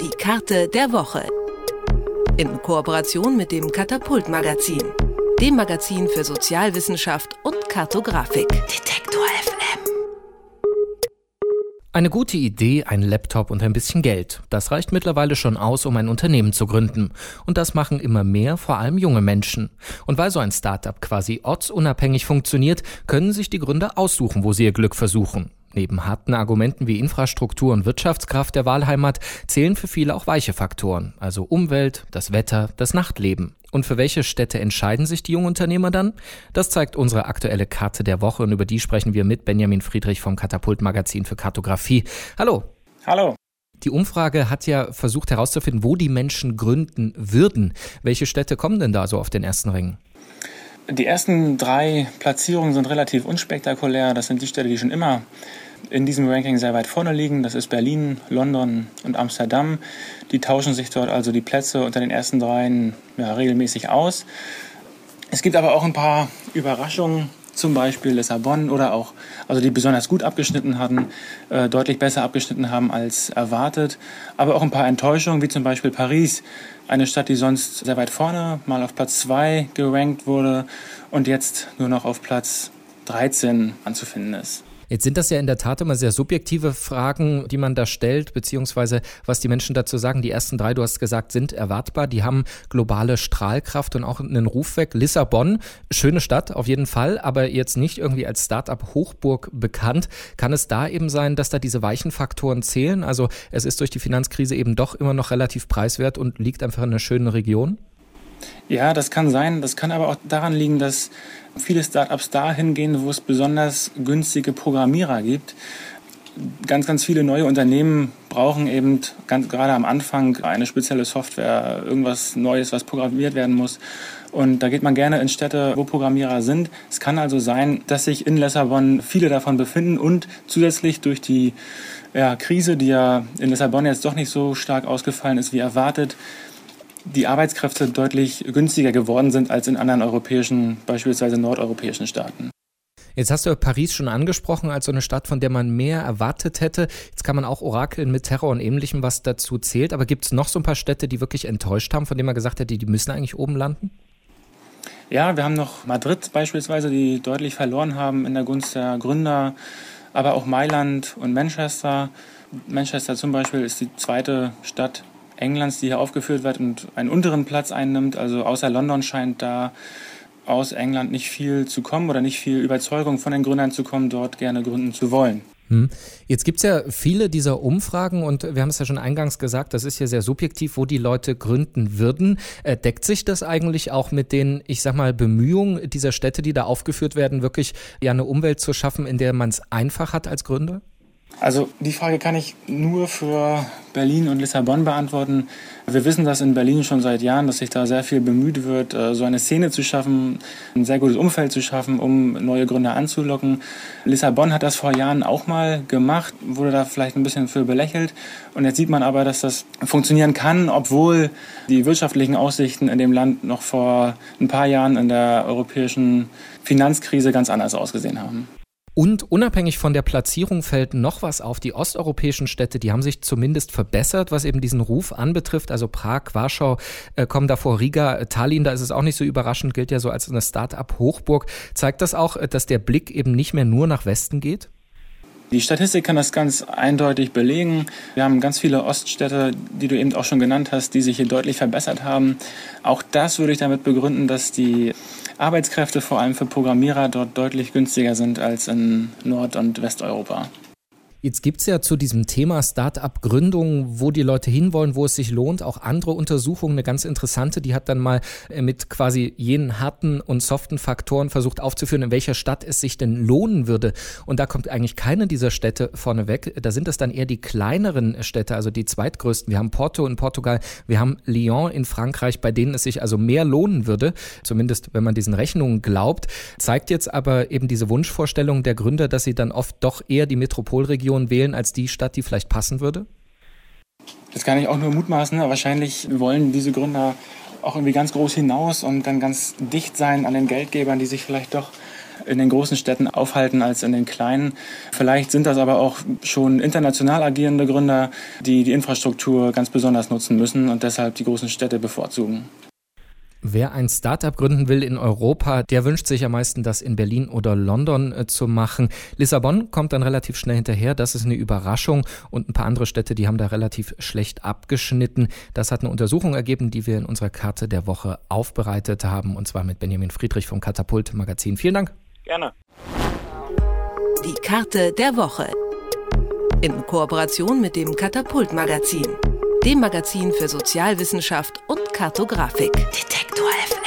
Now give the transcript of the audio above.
Die Karte der Woche. In Kooperation mit dem Katapult Magazin, dem Magazin für Sozialwissenschaft und Kartografik. Detektor FM. Eine gute Idee, ein Laptop und ein bisschen Geld. Das reicht mittlerweile schon aus, um ein Unternehmen zu gründen. Und das machen immer mehr, vor allem junge Menschen. Und weil so ein Startup quasi ortsunabhängig funktioniert, können sich die Gründer aussuchen, wo sie ihr Glück versuchen. Neben harten Argumenten wie Infrastruktur und Wirtschaftskraft der Wahlheimat zählen für viele auch weiche Faktoren, also Umwelt, das Wetter, das Nachtleben. Und für welche Städte entscheiden sich die jungen Unternehmer dann? Das zeigt unsere aktuelle Karte der Woche und über die sprechen wir mit Benjamin Friedrich vom Katapult Magazin für Kartografie. Hallo. Hallo. Die Umfrage hat ja versucht herauszufinden, wo die Menschen gründen würden. Welche Städte kommen denn da so auf den ersten Ring? Die ersten drei Platzierungen sind relativ unspektakulär. Das sind die Städte, die schon immer in diesem Ranking sehr weit vorne liegen. Das ist Berlin, London und Amsterdam. Die tauschen sich dort also die Plätze unter den ersten dreien ja, regelmäßig aus. Es gibt aber auch ein paar Überraschungen, zum Beispiel Lissabon oder auch, also die besonders gut abgeschnitten hatten, äh, deutlich besser abgeschnitten haben als erwartet. Aber auch ein paar Enttäuschungen, wie zum Beispiel Paris, eine Stadt, die sonst sehr weit vorne mal auf Platz 2 gerankt wurde und jetzt nur noch auf Platz 13 anzufinden ist. Jetzt sind das ja in der Tat immer sehr subjektive Fragen, die man da stellt, beziehungsweise was die Menschen dazu sagen. Die ersten drei, du hast gesagt, sind erwartbar. Die haben globale Strahlkraft und auch einen Ruf weg. Lissabon, schöne Stadt auf jeden Fall, aber jetzt nicht irgendwie als Start-up-Hochburg bekannt. Kann es da eben sein, dass da diese weichen Faktoren zählen? Also es ist durch die Finanzkrise eben doch immer noch relativ preiswert und liegt einfach in einer schönen Region? Ja, das kann sein. Das kann aber auch daran liegen, dass viele Startups dahin gehen, wo es besonders günstige Programmierer gibt. Ganz, ganz viele neue Unternehmen brauchen eben ganz, gerade am Anfang eine spezielle Software, irgendwas Neues, was programmiert werden muss. Und da geht man gerne in Städte, wo Programmierer sind. Es kann also sein, dass sich in Lissabon viele davon befinden und zusätzlich durch die ja, Krise, die ja in Lissabon jetzt doch nicht so stark ausgefallen ist wie erwartet, die Arbeitskräfte deutlich günstiger geworden sind als in anderen europäischen, beispielsweise nordeuropäischen Staaten. Jetzt hast du Paris schon angesprochen als so eine Stadt, von der man mehr erwartet hätte. Jetzt kann man auch orakeln mit Terror und ähnlichem, was dazu zählt. Aber gibt es noch so ein paar Städte, die wirklich enttäuscht haben, von denen man gesagt hätte, die müssen eigentlich oben landen? Ja, wir haben noch Madrid beispielsweise, die deutlich verloren haben in der Gunst der Gründer, aber auch Mailand und Manchester. Manchester zum Beispiel ist die zweite Stadt Englands, die hier aufgeführt wird und einen unteren Platz einnimmt. Also außer London scheint da aus England nicht viel zu kommen oder nicht viel Überzeugung von den Gründern zu kommen, dort gerne gründen zu wollen. Hm. Jetzt gibt es ja viele dieser Umfragen und wir haben es ja schon eingangs gesagt, das ist ja sehr subjektiv, wo die Leute gründen würden. Äh, deckt sich das eigentlich auch mit den, ich sag mal, Bemühungen dieser Städte, die da aufgeführt werden, wirklich ja eine Umwelt zu schaffen, in der man es einfach hat als Gründer? Also die Frage kann ich nur für Berlin und Lissabon beantworten. Wir wissen das in Berlin schon seit Jahren, dass sich da sehr viel bemüht wird, äh, so eine Szene zu schaffen, ein sehr gutes Umfeld zu schaffen, um neue Gründer anzulocken. Lissabon hat das vor Jahren auch mal gemacht, wurde da vielleicht ein bisschen für belächelt. Und jetzt sieht man aber, dass das funktionieren kann, obwohl die wirtschaftlichen Aussichten in dem Land noch vor ein paar Jahren in der europäischen Finanzkrise ganz anders ausgesehen haben. Und unabhängig von der Platzierung fällt noch was auf. Die osteuropäischen Städte, die haben sich zumindest verbessert, was eben diesen Ruf anbetrifft. Also Prag, Warschau äh, kommen davor, Riga, Tallinn, da ist es auch nicht so überraschend, gilt ja so als eine Start-up-Hochburg. Zeigt das auch, äh, dass der Blick eben nicht mehr nur nach Westen geht? Die Statistik kann das ganz eindeutig belegen. Wir haben ganz viele Oststädte, die du eben auch schon genannt hast, die sich hier deutlich verbessert haben. Auch das würde ich damit begründen, dass die Arbeitskräfte vor allem für Programmierer dort deutlich günstiger sind als in Nord- und Westeuropa. Jetzt gibt es ja zu diesem Thema Start-up-Gründung, wo die Leute hinwollen, wo es sich lohnt, auch andere Untersuchungen. Eine ganz interessante, die hat dann mal äh, mit quasi jenen harten und soften Faktoren versucht aufzuführen, in welcher Stadt es sich denn lohnen würde. Und da kommt eigentlich keine dieser Städte vorneweg. Da sind es dann eher die kleineren Städte, also die zweitgrößten. Wir haben Porto in Portugal, wir haben Lyon in Frankreich, bei denen es sich also mehr lohnen würde, zumindest wenn man diesen Rechnungen glaubt. Zeigt jetzt aber eben diese Wunschvorstellung der Gründer, dass sie dann oft doch eher die Metropolregion Region wählen als die Stadt, die vielleicht passen würde? Das kann ich auch nur mutmaßen. Wahrscheinlich wollen diese Gründer auch irgendwie ganz groß hinaus und dann ganz dicht sein an den Geldgebern, die sich vielleicht doch in den großen Städten aufhalten als in den kleinen. Vielleicht sind das aber auch schon international agierende Gründer, die die Infrastruktur ganz besonders nutzen müssen und deshalb die großen Städte bevorzugen. Wer ein Startup gründen will in Europa, der wünscht sich am meisten, das in Berlin oder London äh, zu machen. Lissabon kommt dann relativ schnell hinterher. Das ist eine Überraschung. Und ein paar andere Städte, die haben da relativ schlecht abgeschnitten. Das hat eine Untersuchung ergeben, die wir in unserer Karte der Woche aufbereitet haben. Und zwar mit Benjamin Friedrich vom Katapult Magazin. Vielen Dank. Gerne. Die Karte der Woche. In Kooperation mit dem Katapult Magazin dem Magazin für Sozialwissenschaft und Kartografik. Detektor FM.